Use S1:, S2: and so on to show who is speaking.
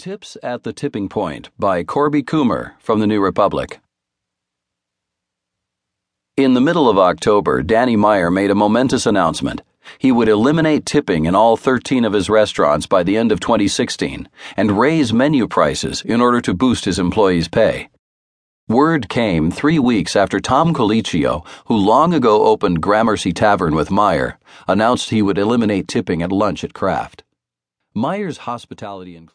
S1: Tips at the Tipping Point by Corby Kummer from the New Republic. In the middle of October, Danny Meyer made a momentous announcement. He would eliminate tipping in all 13 of his restaurants by the end of 2016 and raise menu prices in order to boost his employees' pay. Word came three weeks after Tom Colicchio, who long ago opened Gramercy Tavern with Meyer, announced he would eliminate tipping at lunch at Craft. Meyer's hospitality included